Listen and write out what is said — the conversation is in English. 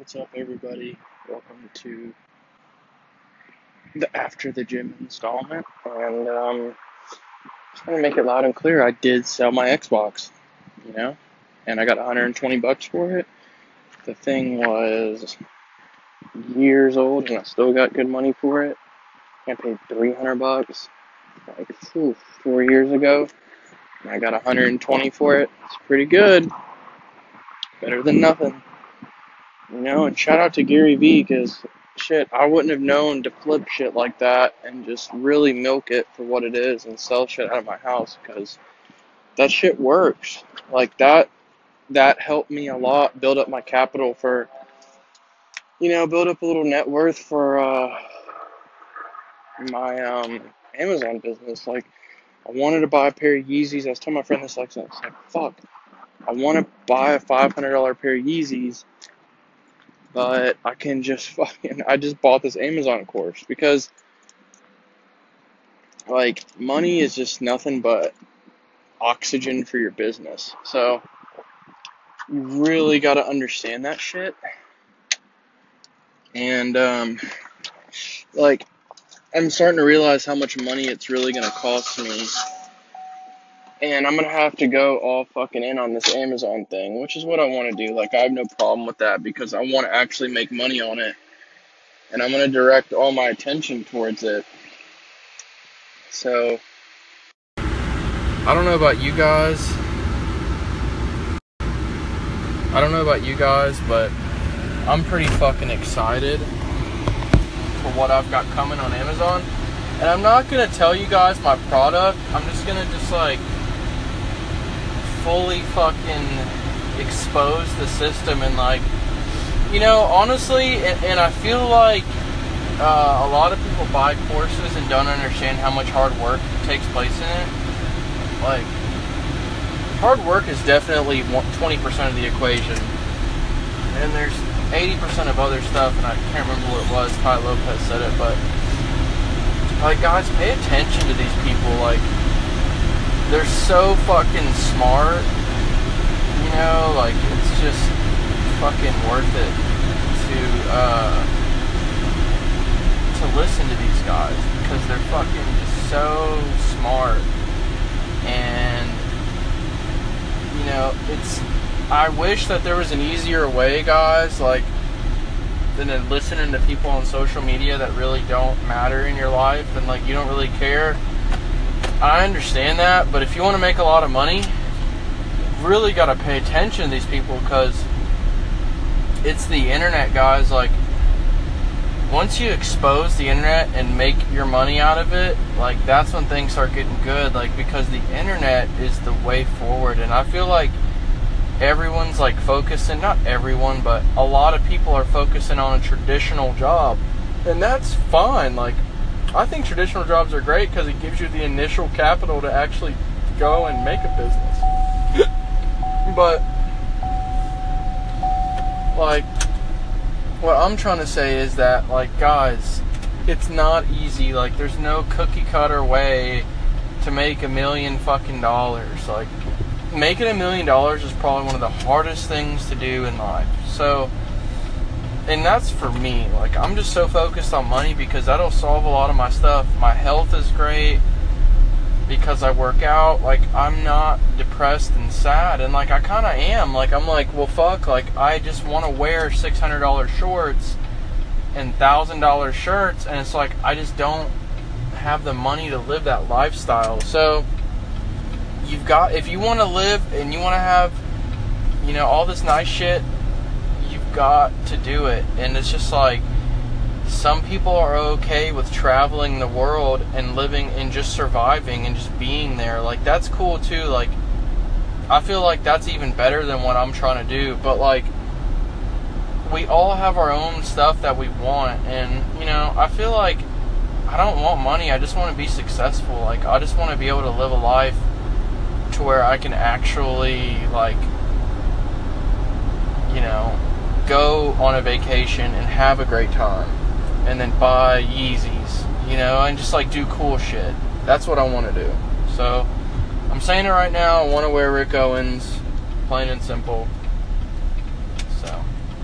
What's up, everybody? Welcome to the After the Gym installment. And um, just want to make it loud and clear. I did sell my Xbox, you know, and I got 120 bucks for it. The thing was years old, and I still got good money for it. I paid 300 bucks like four years ago, and I got 120 for it. It's pretty good. Better than nothing. You know, and shout out to Gary Vee because shit, I wouldn't have known to flip shit like that and just really milk it for what it is and sell shit out of my house because that shit works. Like that, that helped me a lot build up my capital for, you know, build up a little net worth for uh, my um, Amazon business. Like, I wanted to buy a pair of Yeezys. I was telling my friend this like, like fuck, I want to buy a five hundred dollar pair of Yeezys but I can just fucking I just bought this Amazon course because like money is just nothing but oxygen for your business. So you really got to understand that shit. And um like I'm starting to realize how much money it's really going to cost me and I'm gonna have to go all fucking in on this Amazon thing, which is what I want to do. Like, I have no problem with that because I want to actually make money on it, and I'm gonna direct all my attention towards it. So, I don't know about you guys. I don't know about you guys, but I'm pretty fucking excited for what I've got coming on Amazon. And I'm not gonna tell you guys my product. I'm just gonna just like fully fucking expose the system and like you know honestly and, and i feel like uh, a lot of people buy courses and don't understand how much hard work takes place in it. Like hard work is definitely 20% of the equation. And there's 80% of other stuff and i can't remember what it was Tai lopez said it but like guys pay attention to these people like they're so fucking smart. You know, like it's just fucking worth it to uh, to listen to these guys because they're fucking just so smart. And you know, it's I wish that there was an easier way, guys, like than listening to people on social media that really don't matter in your life and like you don't really care I understand that, but if you want to make a lot of money, you really got to pay attention to these people because it's the internet, guys. Like, once you expose the internet and make your money out of it, like, that's when things start getting good. Like, because the internet is the way forward. And I feel like everyone's like focusing, not everyone, but a lot of people are focusing on a traditional job. And that's fine. Like, I think traditional jobs are great because it gives you the initial capital to actually go and make a business. but, like, what I'm trying to say is that, like, guys, it's not easy. Like, there's no cookie cutter way to make a million fucking dollars. Like, making a million dollars is probably one of the hardest things to do in life. So, and that's for me. Like I'm just so focused on money because that'll solve a lot of my stuff. My health is great because I work out. Like I'm not depressed and sad, and like I kind of am. Like I'm like, well, fuck. Like I just want to wear six hundred dollars shorts and thousand dollars shirts, and it's like I just don't have the money to live that lifestyle. So you've got if you want to live and you want to have you know all this nice shit got to do it. And it's just like some people are okay with traveling the world and living and just surviving and just being there. Like that's cool too. Like I feel like that's even better than what I'm trying to do. But like we all have our own stuff that we want and you know, I feel like I don't want money. I just want to be successful. Like I just want to be able to live a life to where I can actually like you know, go on a vacation and have a great time and then buy Yeezys, you know, and just like do cool shit. That's what I want to do. So I'm saying it right now. I want to wear Rick Owens, plain and simple.